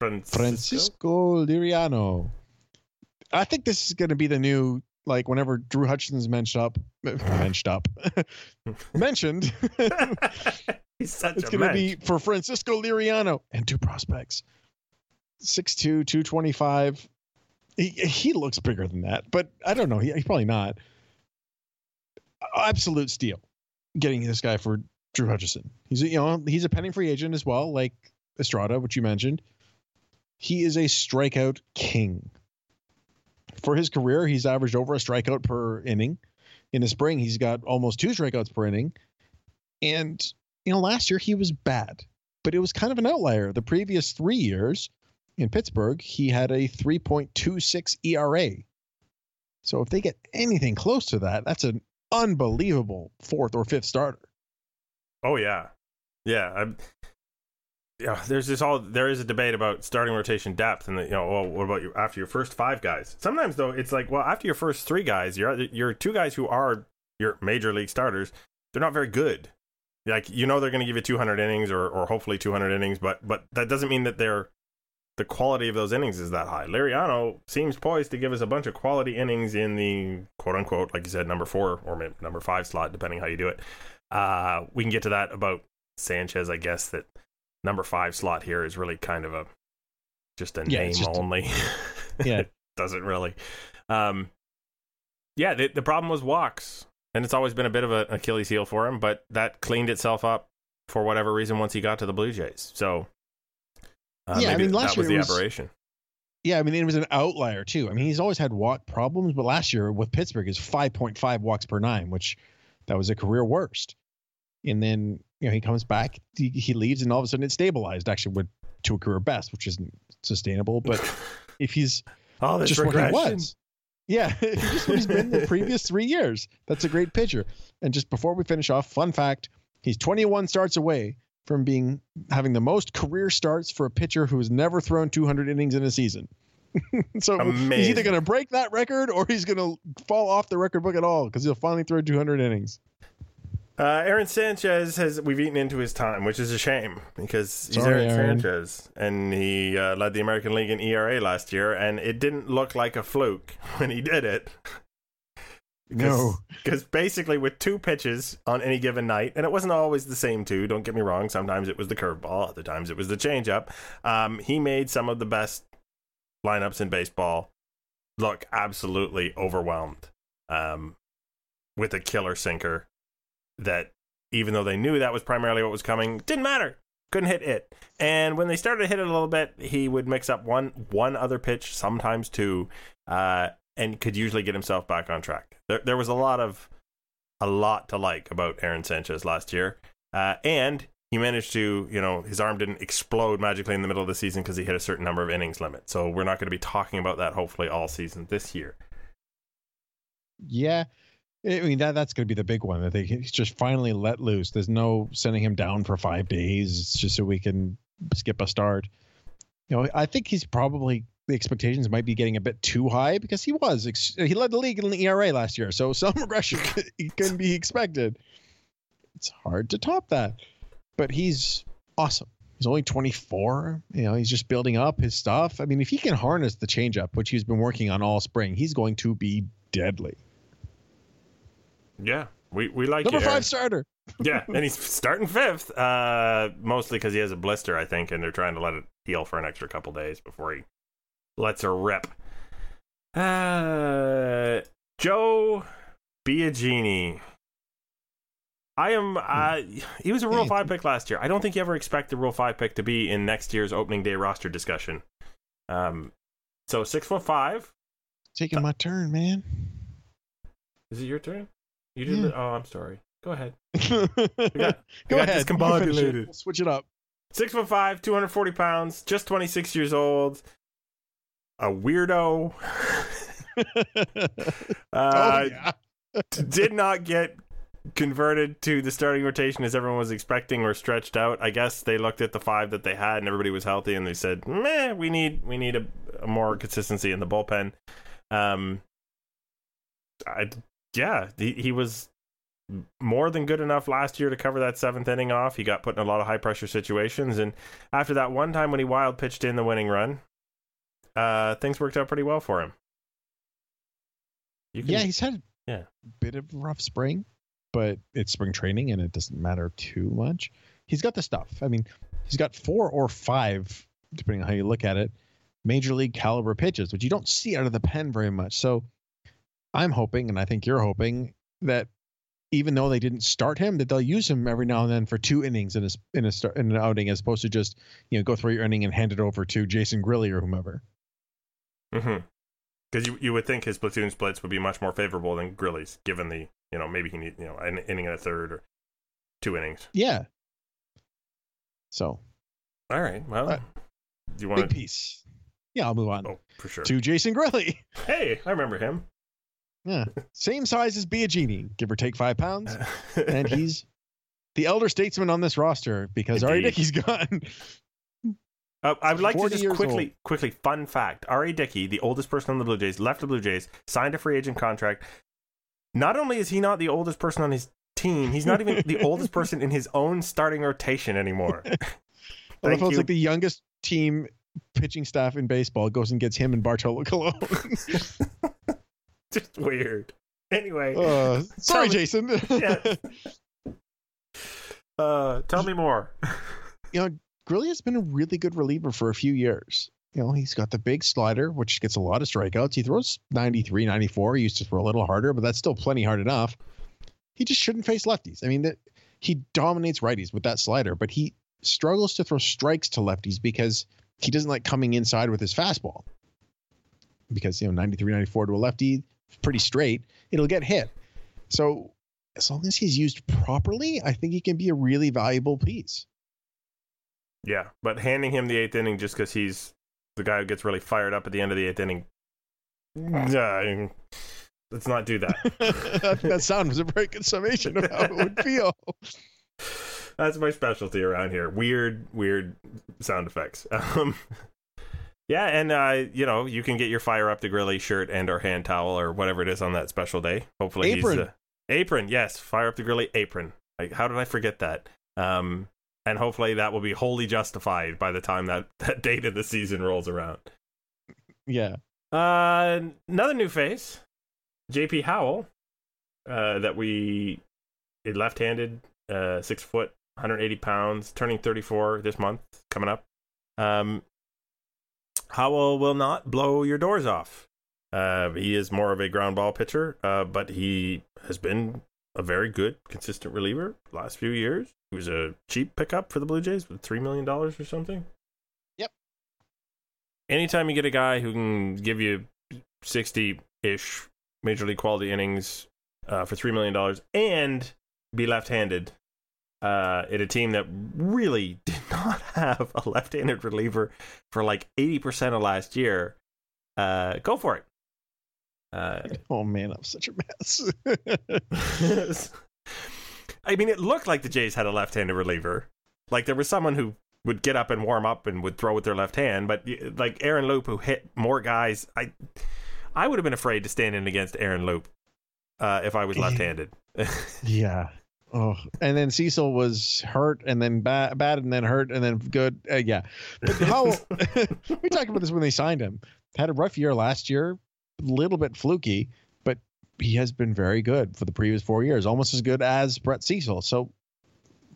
Francisco. Francisco Liriano. I think this is going to be the new like whenever Drew Hutchison's mentioned up, mentioned up, mentioned. He's such It's going to be for Francisco Liriano and two prospects. 6'2, 225. He, he looks bigger than that, but I don't know. He, he's probably not. Absolute steal getting this guy for Drew Hutchison. He's a, you know, he's a pending free agent as well, like Estrada, which you mentioned. He is a strikeout king. For his career, he's averaged over a strikeout per inning. In the spring, he's got almost two strikeouts per inning. And you know, last year he was bad, but it was kind of an outlier. The previous three years in Pittsburgh, he had a 3.26 ERA. So if they get anything close to that, that's an unbelievable fourth or fifth starter. Oh yeah, yeah. I'm, yeah, there's this all there is a debate about starting rotation depth, and the, you know, well, what about you after your first five guys? Sometimes though, it's like, well, after your first three guys, you're two guys who are your major league starters. They're not very good. Like you know, they're going to give you 200 innings or or hopefully 200 innings, but but that doesn't mean that they're the quality of those innings is that high. Liriano seems poised to give us a bunch of quality innings in the quote unquote, like you said, number four or number five slot, depending how you do it. Uh, we can get to that about Sanchez, I guess. That number five slot here is really kind of a just a Yeah, name just only. Yeah. it doesn't really. Um, yeah, the, the problem was walks, and it's always been a bit of an Achilles heel for him, but that cleaned itself up for whatever reason once he got to the Blue Jays. So, uh, Yeah, I mean, last that was year the was- aberration. Yeah, I mean, it was an outlier too. I mean, he's always had walk problems, but last year with Pittsburgh is 5.5 walks per nine, which That was a career worst. And then you know he comes back, he, he leaves, and all of a sudden it's stabilized. Actually, went to a career best, which isn't sustainable. But if he's just what he was, yeah, if just what he's been the previous three years, that's a great pitcher. And just before we finish off, fun fact: he's 21 starts away from being having the most career starts for a pitcher who's never thrown 200 innings in a season. so he's either going to break that record or he's going to fall off the record book at all because he'll finally throw 200 innings. Uh, Aaron Sanchez has we've eaten into his time, which is a shame because he's Sorry, Aaron, Aaron. Sanchez, and he uh, led the American League in ERA last year, and it didn't look like a fluke when he did it. No. because basically with two pitches on any given night, and it wasn't always the same two. Don't get me wrong. Sometimes it was the curveball, other times it was the changeup. Um, he made some of the best lineups in baseball look absolutely overwhelmed um, with a killer sinker that even though they knew that was primarily what was coming, didn't matter. Couldn't hit it. And when they started to hit it a little bit, he would mix up one one other pitch, sometimes two, uh, and could usually get himself back on track. There, there was a lot of a lot to like about Aaron Sanchez last year, uh, and he managed to, you know, his arm didn't explode magically in the middle of the season because he hit a certain number of innings limit. So we're not going to be talking about that hopefully all season this year. Yeah. I mean that that's going to be the big one that they he's just finally let loose. There's no sending him down for five days. It's just so we can skip a start. You know, I think he's probably the expectations might be getting a bit too high because he was he led the league in the ERA last year, so some regression can be expected. It's hard to top that, but he's awesome. He's only 24. You know, he's just building up his stuff. I mean, if he can harness the changeup, which he's been working on all spring, he's going to be deadly. Yeah, we, we like Number you, Aaron. five starter. yeah, and he's starting fifth, uh, mostly because he has a blister, I think, and they're trying to let it heal for an extra couple days before he lets her rip. Uh, Joe Biagini. I am. Uh, he was a Rule Five pick last year. I don't think you ever expect the Rule Five pick to be in next year's opening day roster discussion. Um, so six foot five. Taking my turn, man. Is it your turn? You did. Yeah. it? Oh, I'm sorry. Go ahead. Go got- got ahead. finish it. We'll switch it up. Six foot five, 240 pounds, just 26 years old. A weirdo. uh, oh did not get converted to the starting rotation as everyone was expecting or stretched out. I guess they looked at the five that they had and everybody was healthy and they said, "Meh, we need we need a, a more consistency in the bullpen." Um, I yeah, he, he was more than good enough last year to cover that seventh inning off. He got put in a lot of high pressure situations, and after that one time when he wild pitched in the winning run, uh, things worked out pretty well for him. Can, Yeah, he's had Yeah. a bit of rough spring, but it's spring training and it doesn't matter too much. He's got the stuff. I mean, he's got four or five, depending on how you look at it, major league caliber pitches, which you don't see out of the pen very much. So I'm hoping, and I think you're hoping, that even though they didn't start him, that they'll use him every now and then for two innings in a in a start in an outing, as opposed to just you know go through your inning and hand it over to Jason Grilli or whomever. Mm-hmm. Because you you would think his platoon splits would be much more favorable than Grilli's, given the you know maybe he need you know an inning and a third or two innings. Yeah. So All right, well, Uh, do you want big to? piece. Yeah, I'll move on Oh, for sure. to Jason Grilli. Hey, I remember him. Yeah, same size as Biagini, give or take five pounds, and he's the elder statesman on this roster because R.A. Dickey's gone. Uh, I would like to just quickly, quickly, fun fact: R.A. Dickey, the oldest person on the Blue Jays, left the Blue Jays, signed a free agent contract. Not only is he not the oldest person on his team, he's not even the oldest person in his own starting rotation anymore. Thank how it's like the youngest team pitching staff in baseball goes and gets him and Bartolo Colon. just weird. Anyway, uh, sorry, me- Jason. Yeah. uh, tell me more. you know, Grilli has been a really good reliever for a few years. You know, he's got the big slider, which gets a lot of strikeouts. He throws 93, 94. He used to throw a little harder, but that's still plenty hard enough. He just shouldn't face lefties. I mean, that he dominates righties with that slider, but he struggles to throw strikes to lefties because he doesn't like coming inside with his fastball. Because, you know, 93, 94 to a lefty, pretty straight, it'll get hit. So as long as he's used properly, I think he can be a really valuable piece. Yeah, but handing him the eighth inning just because he's the guy who gets really fired up at the end of the eighth inning, uh, let's not do that. that sound was a very good summation of how it would feel. That's my specialty around here. Weird, weird sound effects. Um, yeah, and uh, you know you can get your fire up the Grilli shirt and or hand towel or whatever it is on that special day. Hopefully, apron. he's uh, apron. Yes, fire up the Grilli apron. Like, how did I forget that? Um, and hopefully that will be wholly justified by the time that that date of the season rolls around. Yeah. Uh, another new face, JP Howell, uh, that we left-handed, uh, six foot, 180 pounds, turning 34 this month, coming up. Um, Howell will not blow your doors off. Uh, he is more of a ground ball pitcher, uh, but he has been a very good, consistent reliever last few years. He was a cheap pickup for the Blue Jays with three million dollars or something. Yep. Anytime you get a guy who can give you sixty-ish major league quality innings uh, for three million dollars and be left-handed, uh, at a team that really did not have a left-handed reliever for like eighty percent of last year, uh, go for it. Uh, oh man, I'm such a mess. I mean, it looked like the Jays had a left-handed reliever. Like there was someone who would get up and warm up and would throw with their left hand, but like Aaron Loup, who hit more guys, I I would have been afraid to stand in against Aaron Loup uh, if I was left-handed. yeah. Oh, and then Cecil was hurt, and then bad, bad, and then hurt, and then good. Uh, yeah, but how we talked about this when they signed him. Had a rough year last year, a little bit fluky, but he has been very good for the previous four years, almost as good as Brett Cecil. So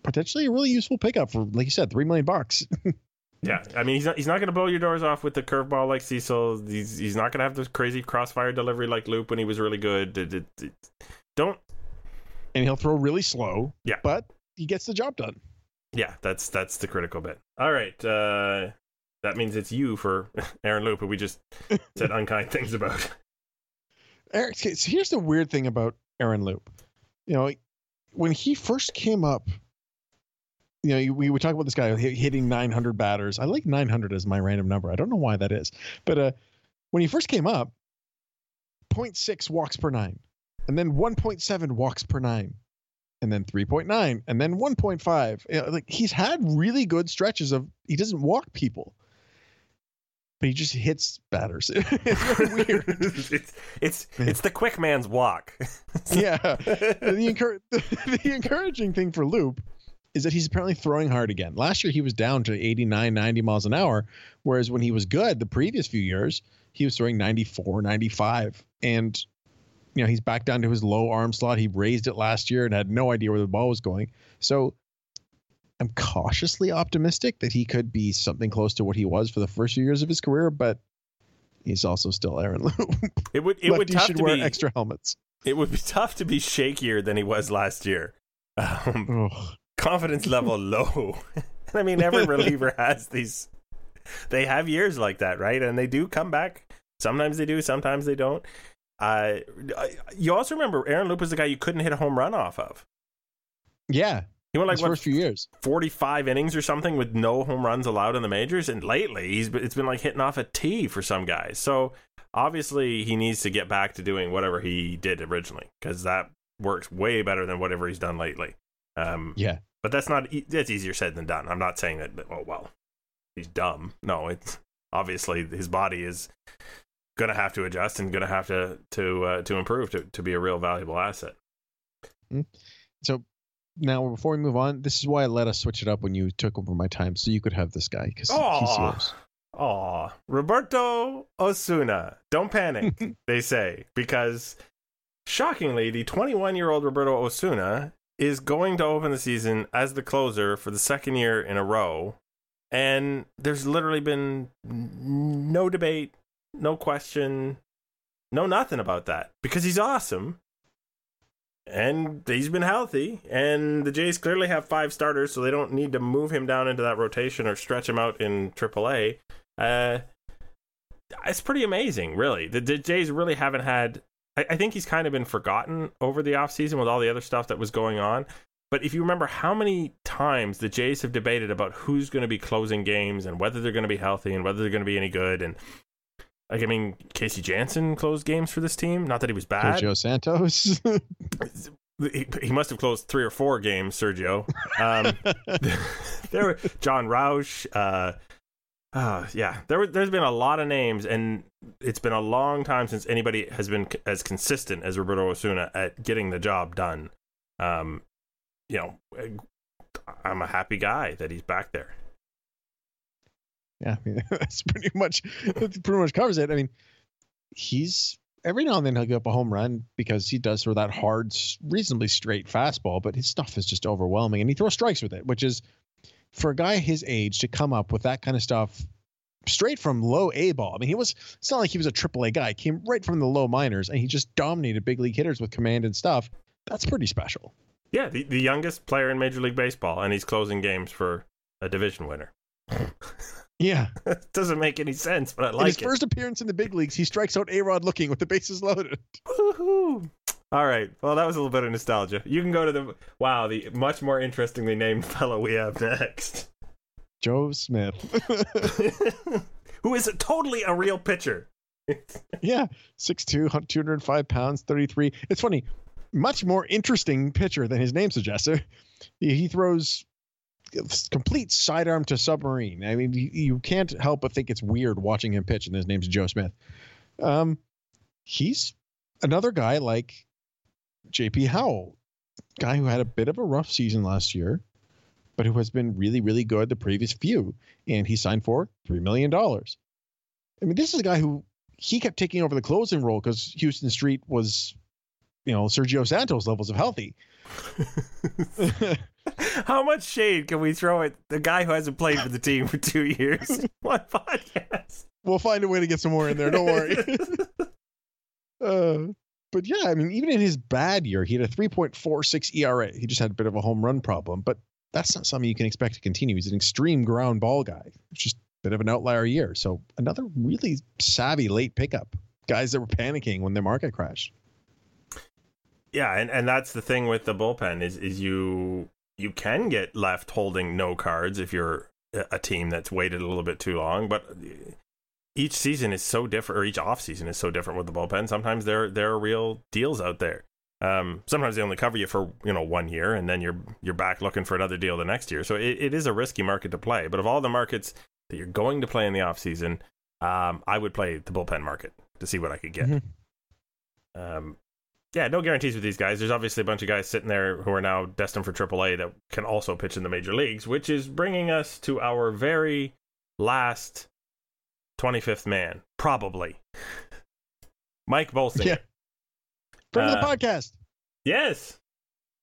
potentially a really useful pickup for, like you said, three million bucks. yeah, I mean he's not he's not going to blow your doors off with the curveball like Cecil. He's he's not going to have this crazy crossfire delivery like Loup when he was really good. It, it, it, don't. And he'll throw really slow. Yeah, but he gets the job done. Yeah, that's that's the critical bit. All right, uh, that means it's you for Aaron Loup, who we just said unkind things about. Eric, so here's the weird thing about Aaron Loup. You know, when he first came up, you know, we, we talk about this guy hitting 900 batters. I like 900 as my random number. I don't know why that is. But uh, when he first came up, 0.6 walks per nine, and then 1.7 walks per nine, and then 3.9, and then 1.5. You know, like he's had really good stretches of he doesn't walk people but he just hits batters. it's really weird. it's it's, it's the quick man's walk. yeah. The, encur- the encouraging thing for Loup is that he's apparently throwing hard again. Last year he was down to 89, 90 miles an hour, whereas when he was good the previous few years, he was throwing 94, 95. And you know, he's back down to his low arm slot. He raised it last year and had no idea where the ball was going. So I'm cautiously optimistic that he could be something close to what he was for the first few years of his career, but he's also still Aaron Loup. It would it would tough should to wear be extra helmets. It would be tough to be shakier than he was last year. Um, confidence level low. I mean, every reliever has these. They have years like that, right? And they do come back. Sometimes they do, sometimes they don't. Uh, you also remember Aaron Loup was the guy you couldn't hit a home run off of. Yeah, he went like His what, first few years, forty-five innings or something with no home runs allowed in the majors, and lately he's it's been like hitting off a tee for some guys. So obviously he needs to get back to doing whatever he did originally because that works way better than whatever he's done lately. Um, yeah, but that's not that's easier said than done. I'm not saying that. Oh well, he's dumb. No, it's obviously his body is gonna have to adjust and gonna have to to uh, to improve to to be a real valuable asset. Mm-hmm. So now before we move on, this is why I let us switch it up when you took over my time, so you could have this guy because he's yours. Aw, Roberto Osuna. Don't panic, they say, because shockingly, the 21 year old Roberto Osuna is going to open the season as the closer for the second year in a row. And there's literally been no debate, no question, no nothing about that because he's awesome and he's been healthy. And the Jays clearly have five starters, so they don't need to move him down into that rotation or stretch him out in AAA. Uh, it's pretty amazing, really. The, the Jays really haven't had I, think he's kind of been forgotten over the offseason with all the other stuff that was going on. But if you remember how many times the Jays have debated about who's going to be closing games and whether they're going to be healthy and whether they're going to be any good, and like I mean, Casey Janssen closed games for this team. Not that he was bad. Sergio Santos. he, he must have closed three or four games, Sergio. Um, there were Jon Rauch. Uh, uh, yeah, there there's been a lot of names, and it's been a long time since anybody has been c- as consistent as Roberto Osuna at getting the job done. Um, you know, I'm a happy guy that he's back there. Yeah, I mean, that's pretty much that pretty much covers it. I mean, he's every now and then he'll give up a home run because he does throw that hard, reasonably straight fastball, but his stuff is just overwhelming, and he throws strikes with it, which is for a guy his age to come up with that kind of stuff straight from low A ball. I mean, he was it's not like he was a triple A guy. He came right from the low minors and he just dominated big league hitters with command and stuff. That's pretty special. Yeah, the, the youngest player in Major League Baseball, and he's closing games for a division winner. Yeah. Doesn't make any sense, but I in like his it. first appearance in the big leagues, he strikes out A Rod looking with the bases loaded. Woohoo! All right. Well, that was a little bit of nostalgia. You can go to the wow, the much more interestingly named fellow we have next, Joe Smith. who is totally a real pitcher. yeah. 6'2, 205 pounds, 33. It's funny. Much more interesting pitcher than his name suggests. He, he throws complete sidearm to submarine. I mean, you, you can't help but think it's weird watching him pitch, and his name's Joe Smith. Um, he's another guy like JP Howell, guy who had a bit of a rough season last year, but who has been really, really good the previous few. And he signed for $3 million. I mean, this is a guy who he kept taking over the closing role because Huston Street was, you know, Sergio Santos levels of healthy. How much shade can we throw at the guy who hasn't played for the team for two years? One podcast. we'll find a way to get some more in there. Don't worry. uh, but yeah, I mean, even in his bad year, he had a 3.46 ERA. He just had a bit of a home run problem, but that's not something you can expect to continue. He's an extreme ground ball guy. It's just a bit of an outlier year. So another really savvy late pickup. Guys that were panicking when their market crashed. Yeah, and, and that's the thing with the bullpen is is you you can get left holding no cards if you're a- team that's waited a little bit too long, but each season is so different or each off season is so different with the bullpen. Sometimes there there are real deals out there. Um, sometimes they only cover you for you know one year, and then you're you're back looking for another deal the next year. So it, it is a risky market to play. But of all the markets that you're going to play in the off season, um, I would play the bullpen market to see what I could get. Mhm. Um, yeah, no guarantees with these guys. There's obviously a bunch of guys sitting there who are now destined for AAA that can also pitch in the major leagues, which is bringing us to our very last 25th man, probably. Mike Bolsinger. Yeah. Of Uh, the podcast. Yes.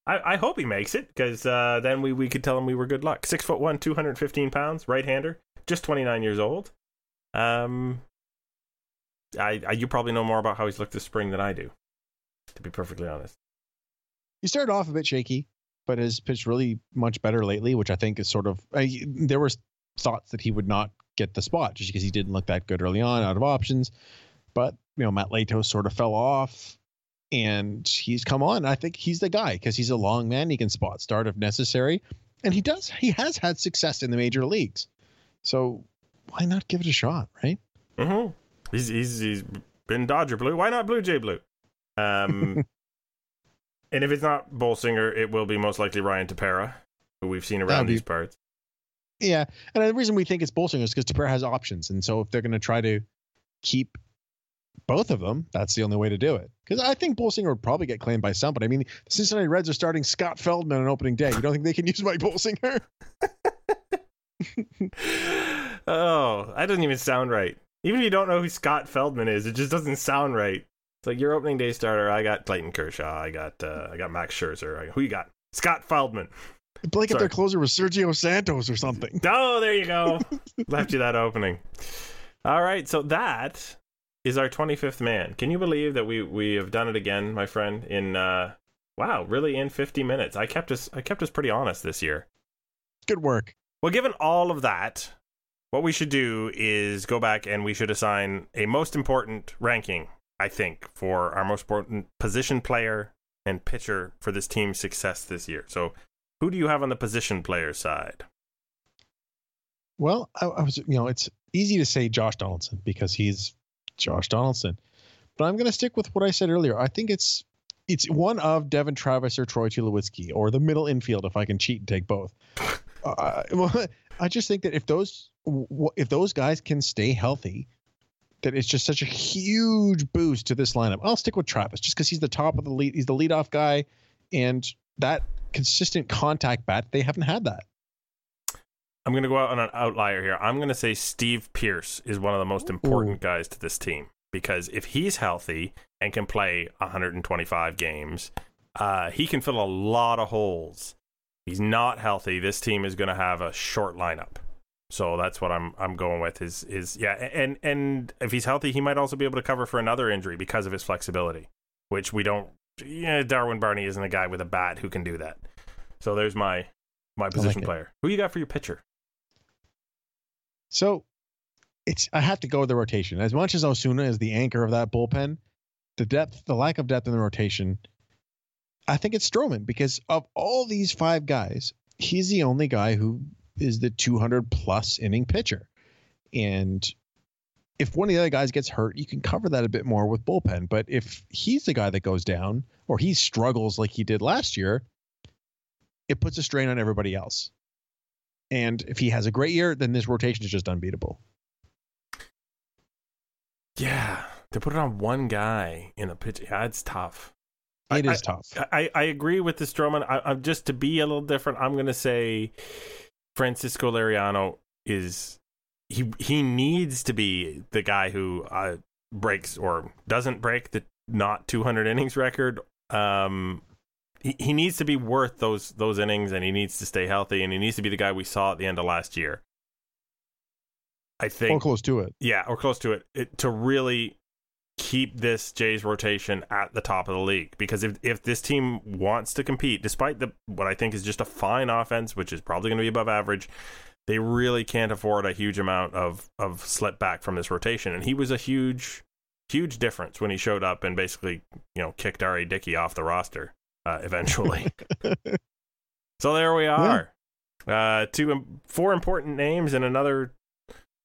I, I hope he makes it because uh, then we, we could tell him we were good luck. Six foot one, 215 pounds, right hander, just 29 years old. Um, I, I You probably know more about how he's looked this spring than I do, to be perfectly honest. He started off a bit shaky, but has pitched really much better lately, which I think is sort of. I, there was thoughts that he would not get the spot just because he didn't look that good early on, out of options. But you know, Matt Latos sort of fell off, and he's come on. I think he's the guy because he's a long man. He can spot start if necessary, and he does. He has had success in the major leagues, so why not give it a shot, right? Mm-hmm. He's, he's, he's been Dodger blue. Why not Blue Jay blue? Um, and if it's not Bolsinger, it will be most likely Ryan Tepera, who we've seen around be- these parts. Yeah, and the reason we think it's Bolsinger is because Tepera has options, and so if they're going to try to keep both of them, that's the only way to do it. Because I think Bolsinger would probably get claimed by somebody. I mean, the Cincinnati Reds are starting Scott Feldman on opening day. You don't think they can use Mike Bolsinger? oh, that doesn't even sound right. Even if you don't know who Scott Feldman is, it just doesn't sound right. It's like your opening day starter. I got Clayton Kershaw. I got uh, I got Max Scherzer. I- Who you got? Scott Feldman. Blake, if Sorry. their closer was Sergio Santos or something. Oh, there you go. Left you that opening. All right, so that is our 25th man. Can you believe that we we have done it again, my friend? In uh, wow, really in 50 minutes. I kept us I kept us pretty honest this year. Good work. Well, given all of that, what we should do is go back and we should assign a most important ranking I think, for our most important position player and pitcher for this team's success this year. So, who do you have on the position player side? Well, I, I was, you know, it's easy to say Josh Donaldson because he's Josh Donaldson, but I'm going to stick with what I said earlier. I think it's it's one of Devon Travis or Troy Tulowitzki or the middle infield if I can cheat and take both. Uh, well, I just think that if those if those guys can stay healthy, that it's just such a huge boost to this lineup. I'll stick with Travis just because he's the top of the lead. He's the leadoff guy, and that consistent contact bat they haven't had that. I'm going to go out on an outlier here. I'm going to say Steve Pearce is one of the most important Ooh. guys to this team because if he's healthy and can play 125 games, uh, he can fill a lot of holes he's not healthy, this team is going to have a short lineup. So that's what I'm I'm going with is is yeah and and if he's healthy he might also be able to cover for another injury because of his flexibility, which we don't. Yeah, Darwin Barney isn't a guy with a bat who can do that. So there's my my position like player. Who you got for your pitcher? So it's I have to go with the rotation. As much as Osuna is the anchor of that bullpen, the depth, the lack of depth in the rotation I think it's Stroman because of all these five guys, he's the only guy who is the 200 plus inning pitcher. And if one of the other guys gets hurt, you can cover that a bit more with bullpen. But if he's the guy that goes down or he struggles like he did last year, it puts a strain on everybody else. And if he has a great year, then this rotation is just unbeatable. Yeah, to put it on one guy in a pitch, yeah, it's tough. It I, is tough. I, I agree with the Stroman. I, am just to be a little different. I'm going to say Francisco Liriano is he he needs to be the guy who uh, breaks or doesn't break the not 200 innings record. Um, he, he needs to be worth those those innings, and he needs to stay healthy, and he needs to be the guy we saw at the end of last year. I think, or close to it. Yeah, or close to it, it to really keep this Jays rotation at the top of the league because if if this team wants to compete, despite the what I think is just a fine offense, which is probably going to be above average, they really can't afford a huge amount of of slip back from this rotation. And he was a huge huge difference when he showed up and basically you know kicked R.A. Dickey off the roster uh, eventually. so there we are. Yeah. Uh, two four important names and another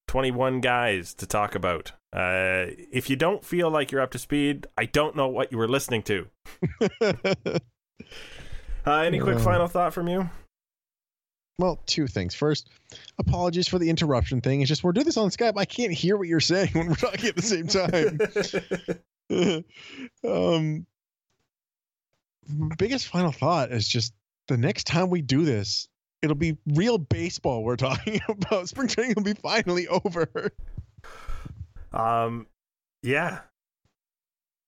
21 guys to talk about. Uh, if you don't feel like you're up to speed, I don't know what you were listening to. uh, any quick uh, final thought from you? Well, two things. First, apologies for the interruption thing. It's just we're doing this on Skype. I can't hear what you're saying when we're talking at the same time. um, biggest final thought is just the next time we do this, it'll be real baseball we're talking about. Spring training will be finally over. Um, yeah,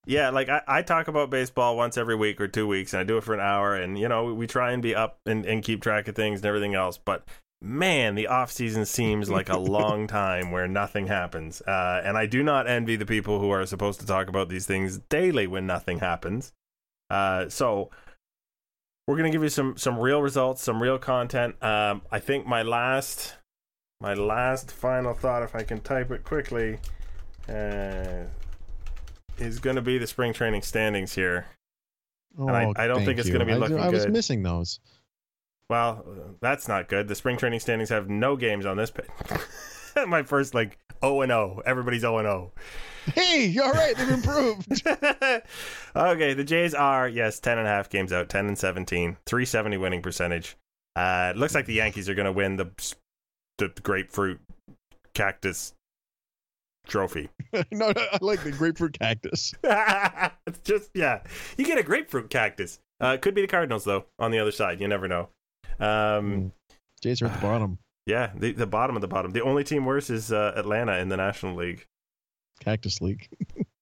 yeah. Like I, I talk about baseball once every week or two weeks, and I do it for an hour, and you know we try and be up and, and keep track of things and everything else. But man, the off season seems like a long time where nothing happens. Uh, and I do not envy the people who are supposed to talk about these things daily when nothing happens. Uh, so we're gonna give you some some real results, some real content. Um, I think my last my last final thought, if I can type it quickly, uh, is gonna be the spring training standings here. Oh, and I, I don't think it's going to be looking I, I was good. missing those. Well, that's not good. The spring training standings have no games on this page. my first like 0 and 0. Everybody's 0 and 0. Hey, you're right. They've improved. okay, the Jays are yes, 10 and a half games out, 10 and 17, 370 winning percentage. Uh, it looks like the Yankees are going to win the the grapefruit cactus trophy. no, no, I like the grapefruit cactus. it's just yeah, you get a grapefruit cactus. Uh, could be the Cardinals though. On the other side, you never know. Um, hmm. Jays are at the bottom. Yeah, the, the bottom of the bottom. The only team worse is uh, Atlanta in the National League. Cactus League.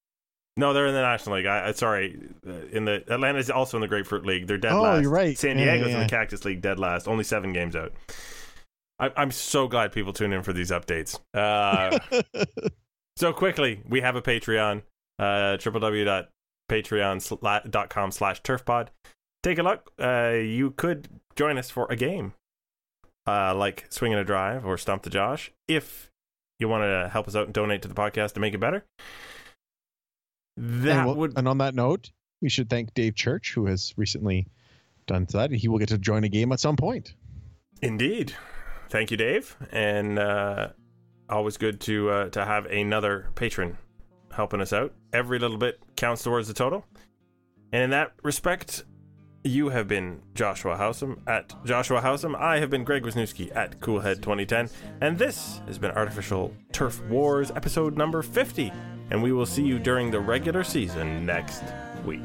no, they're in the National League. I, sorry, uh, in the Atlanta is also in the Grapefruit League. They're dead oh, last. you're right. San Diego's yeah, yeah, yeah. in the Cactus League, dead last. Only seven games out. I, am so glad people tune in for these updates. Uh, so quickly, we have a Patreon. Uh, www.patreon.com slash turfpod. Take a look. Uh, you could join us for a game uh, like Swinging a Drive or Stump the Josh, if you want to help us out and donate to the podcast to make it better. That and, we'll- would and on that note, we should thank Dave Church, who has recently done that. He will get to join a game at some point. indeed. Thank you, Dave, and uh, always good to uh, to have another patron helping us out. Every little bit counts towards the total. And in that respect, you have been Joshua Howsam at Joshua Howsam. I have been Greg Wisniewski at Coolhead2010. And this has been Artificial Turf Wars, episode number 50. And we will see you during the regular season next week.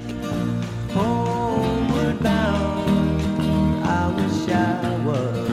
Homeward bound, I wish I was.